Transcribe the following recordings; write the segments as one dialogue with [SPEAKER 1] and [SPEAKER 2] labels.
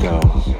[SPEAKER 1] Moscow.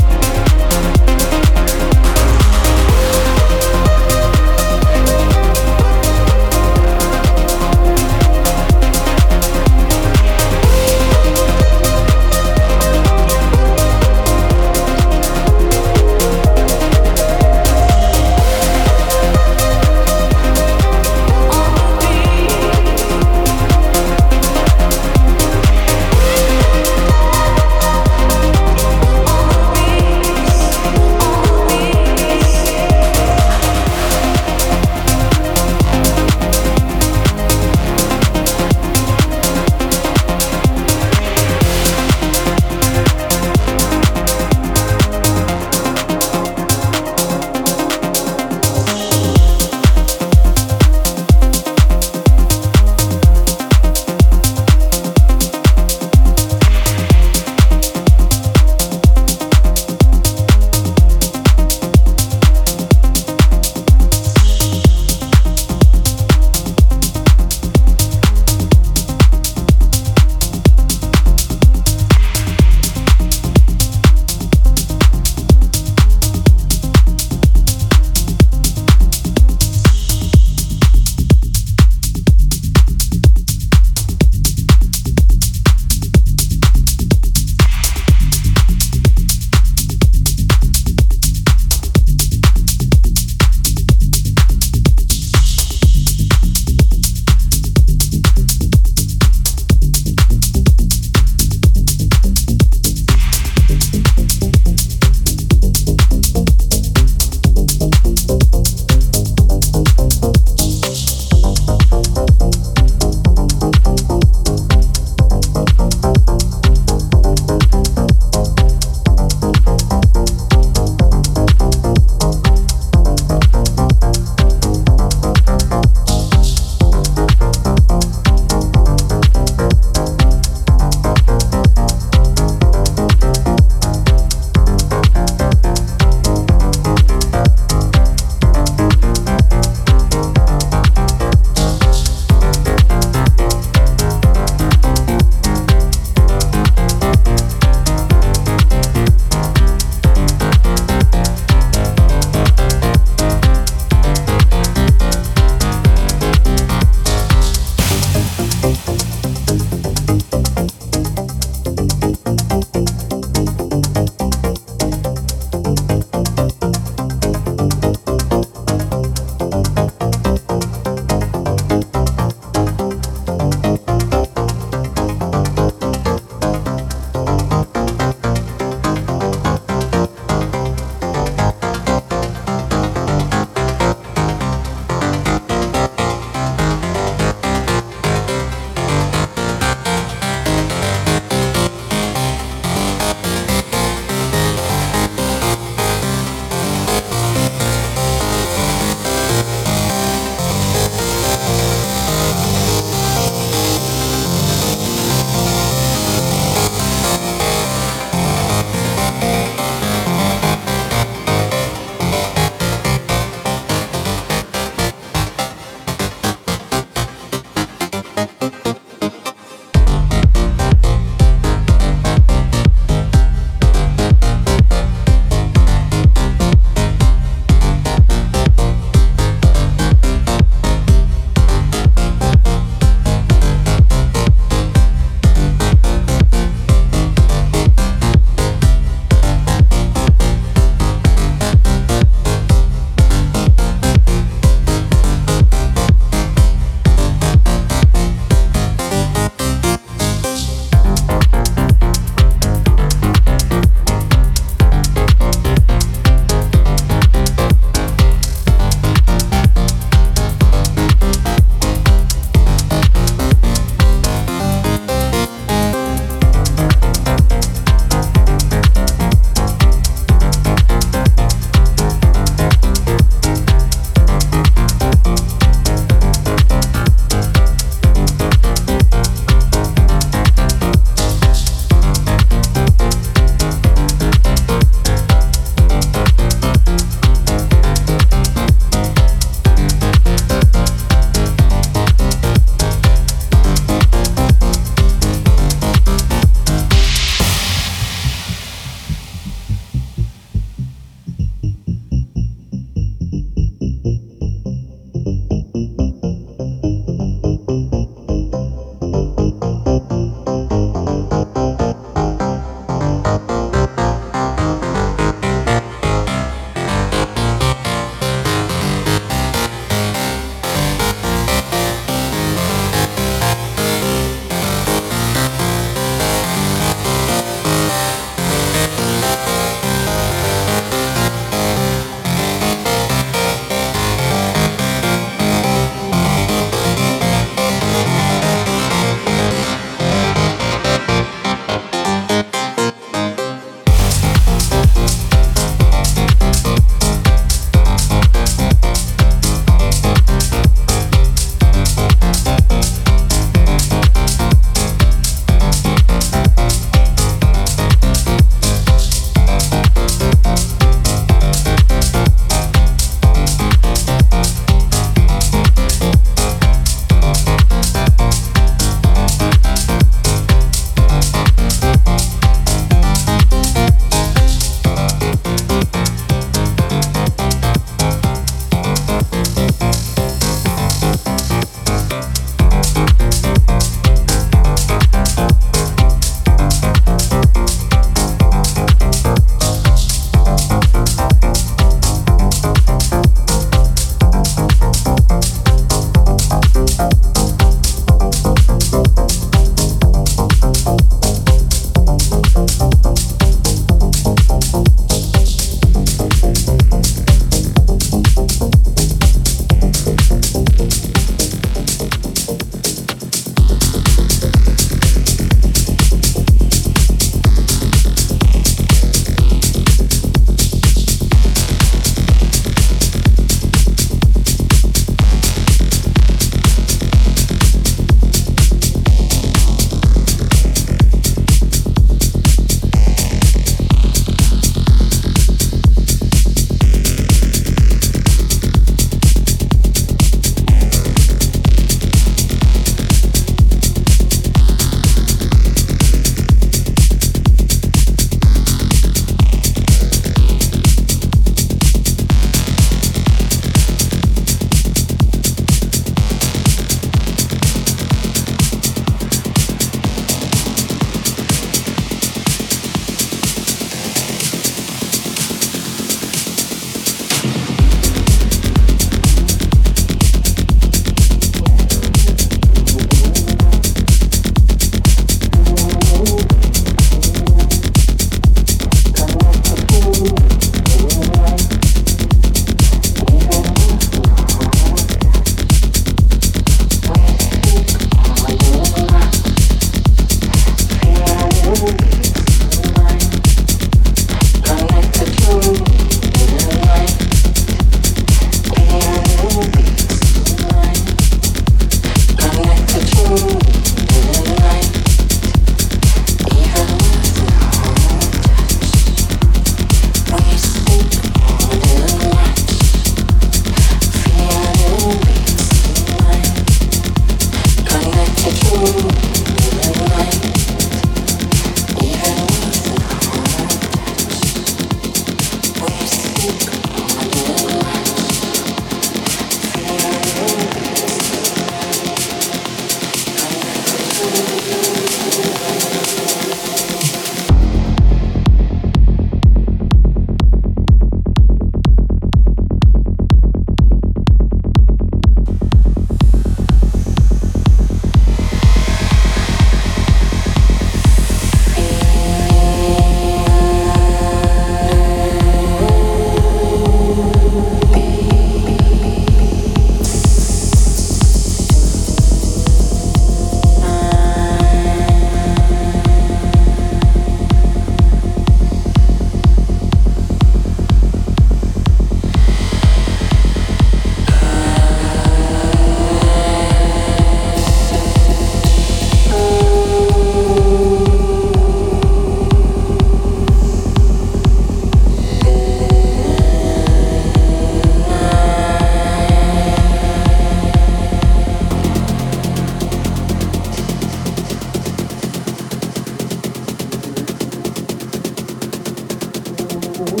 [SPEAKER 1] Thank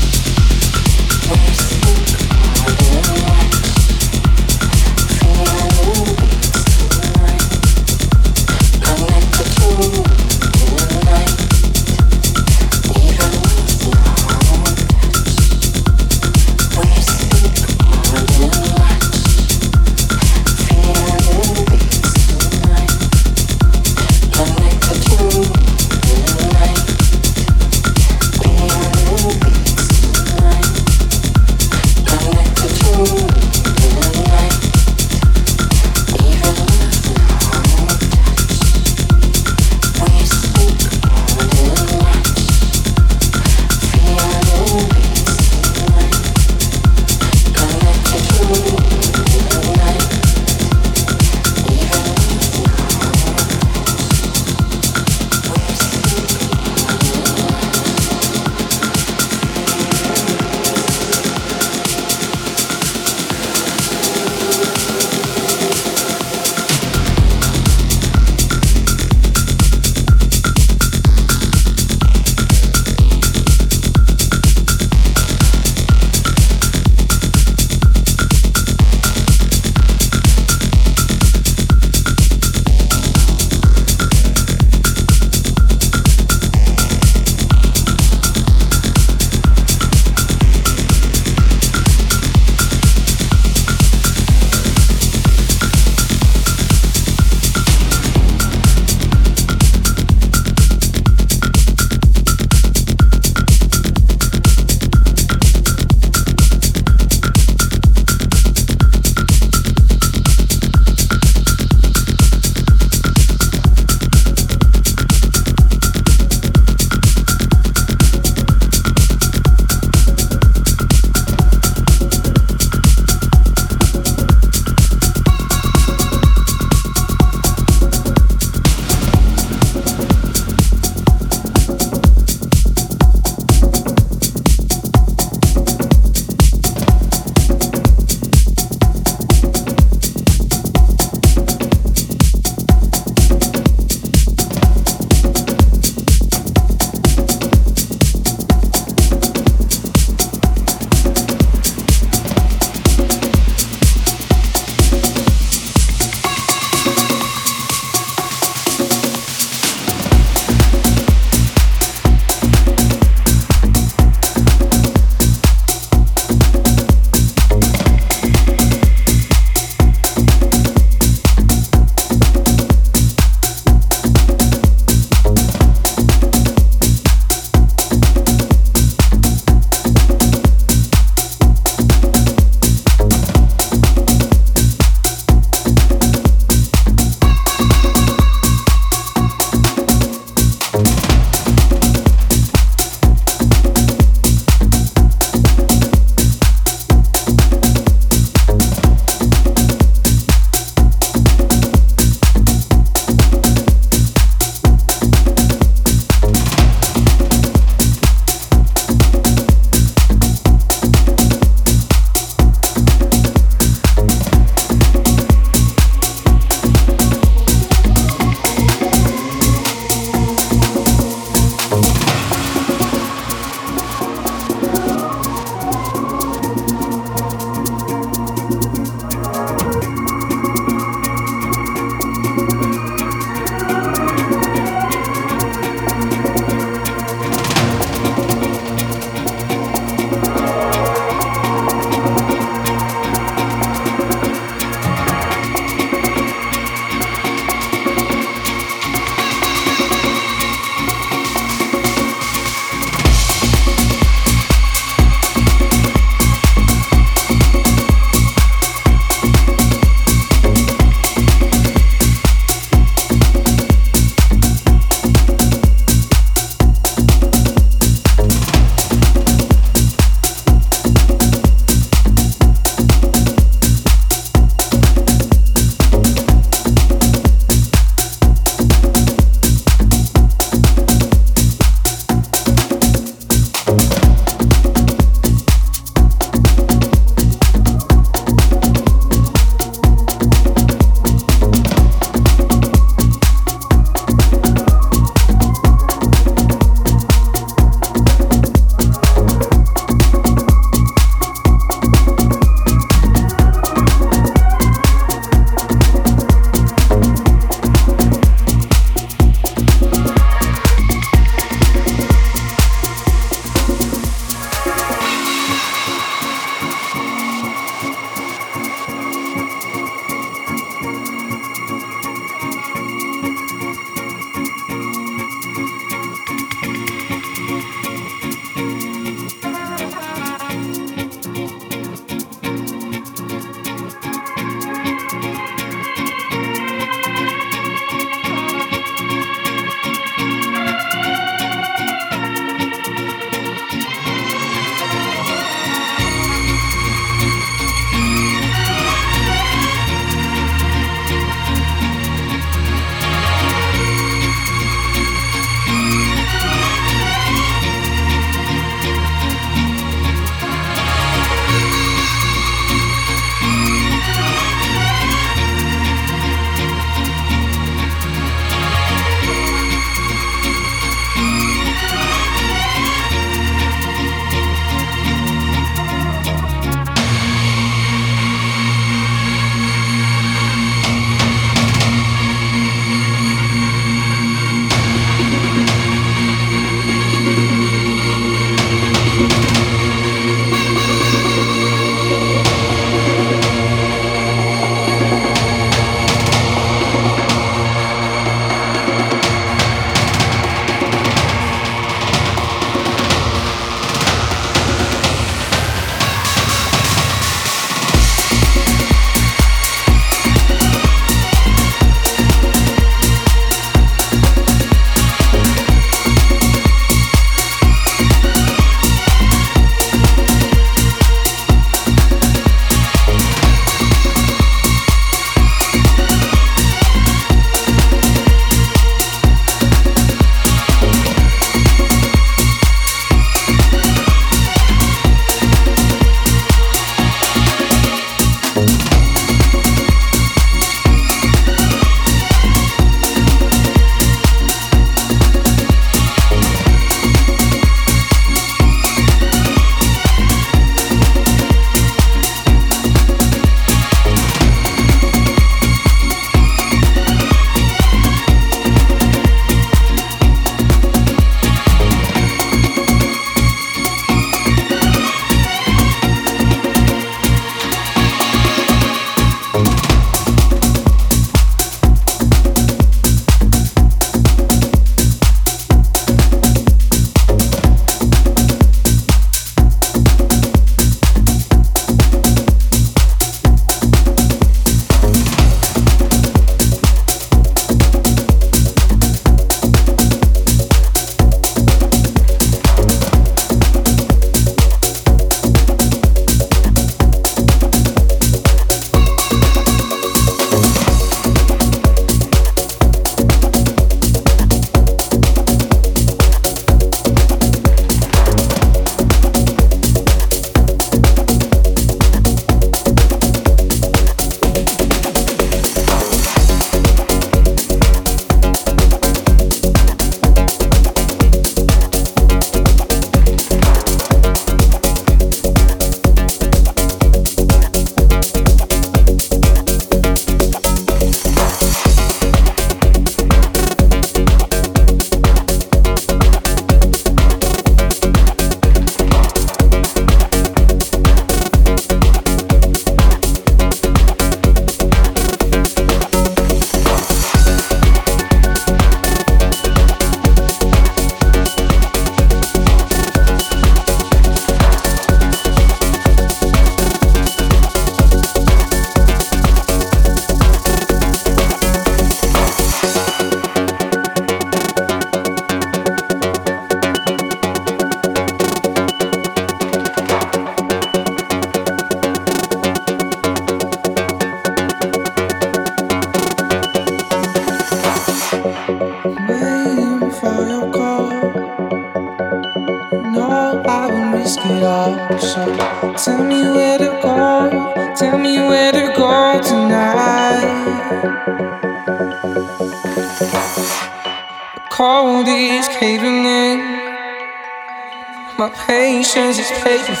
[SPEAKER 2] Patience is patience.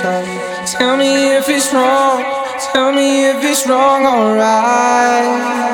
[SPEAKER 2] So tell me if it's wrong. Tell me if it's wrong, alright.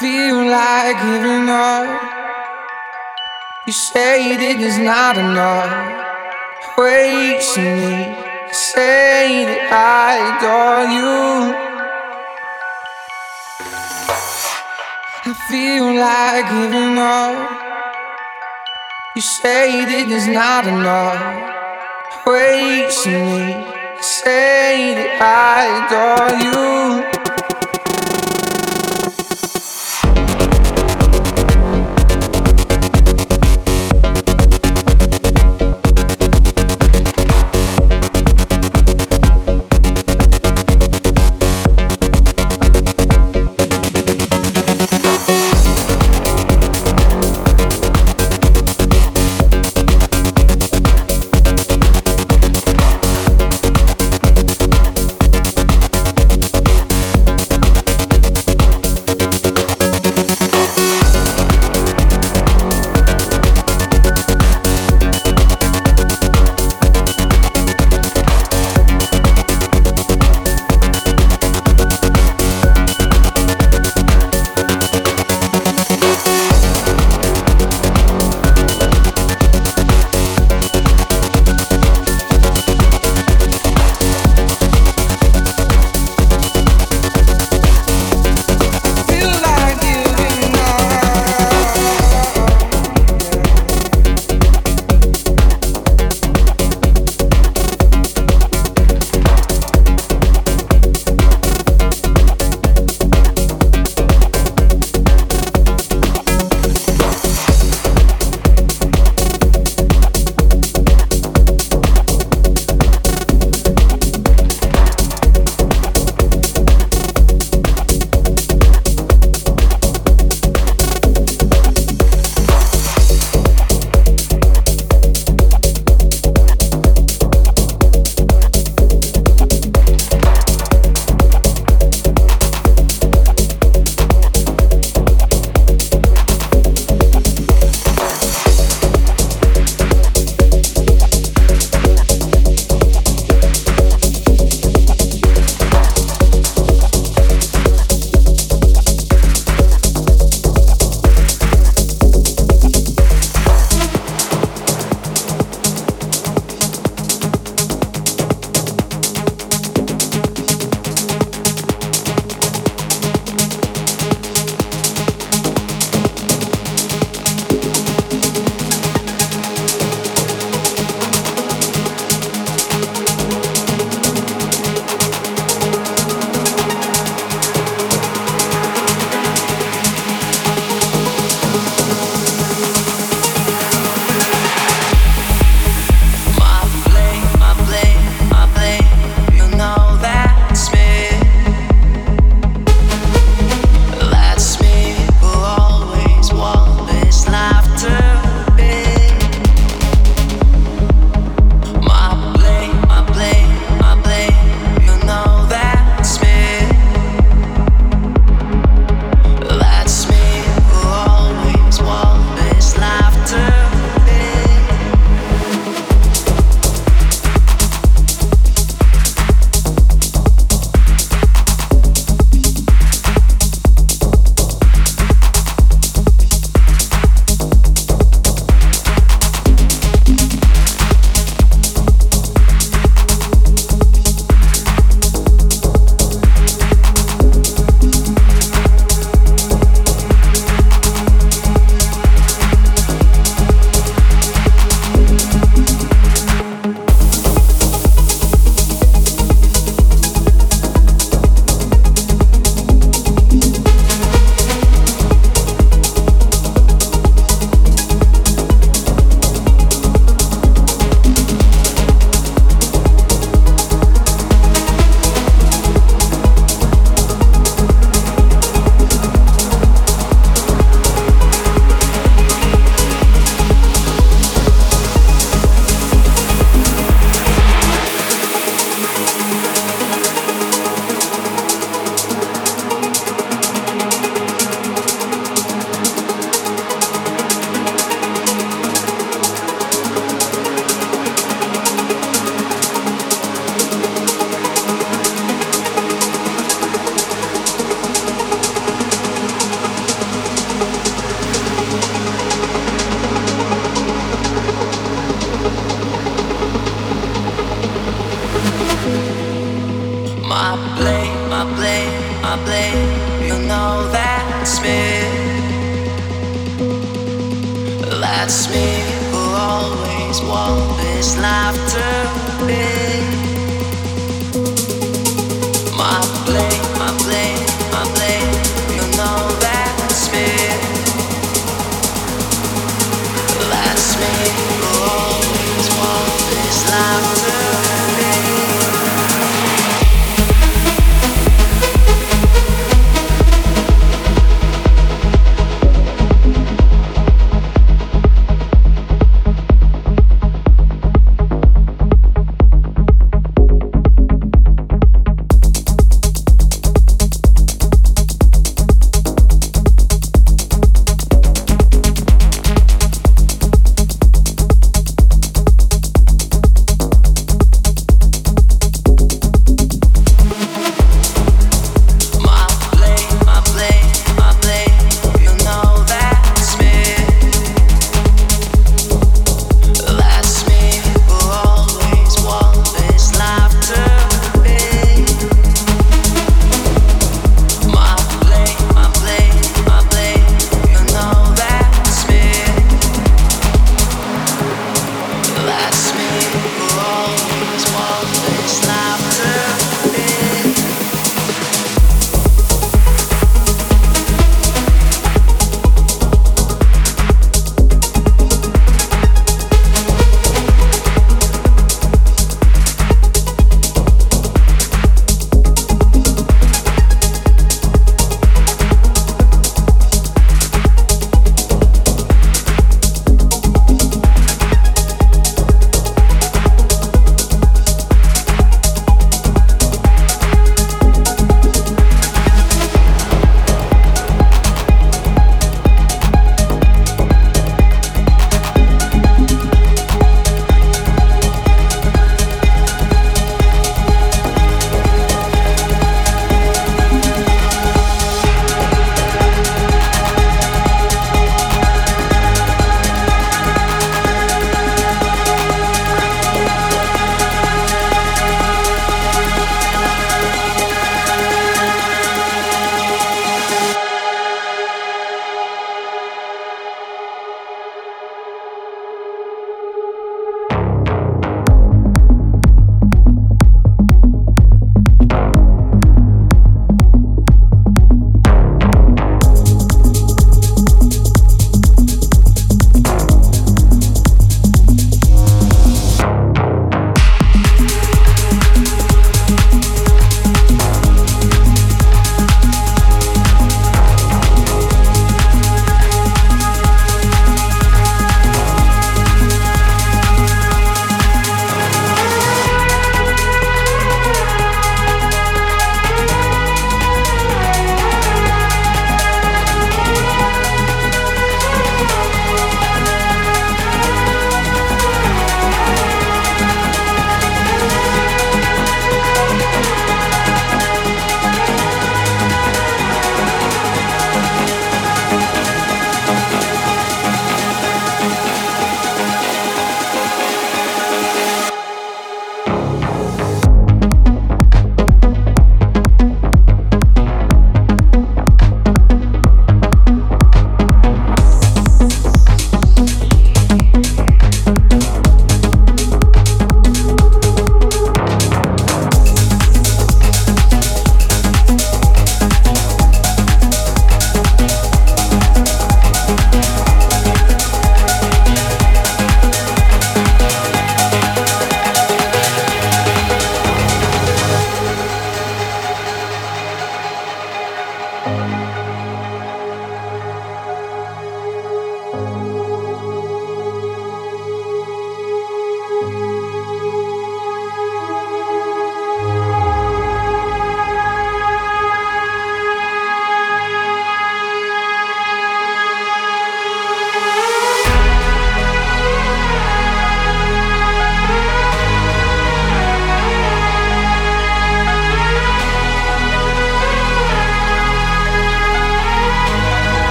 [SPEAKER 3] feel like giving up. You say that it's not enough. Wait for me. Say that I adore you. I feel like giving up. You say that it's not enough. Wait for me. Say that I adore you.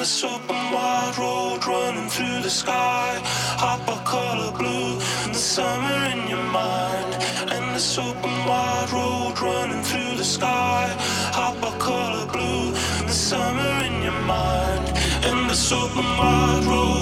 [SPEAKER 3] this open wide road running through the sky. Hop a color blue in the summer in your mind. And this open wide road running through the sky. Hop a color blue in the summer in your mind. And this open wide road.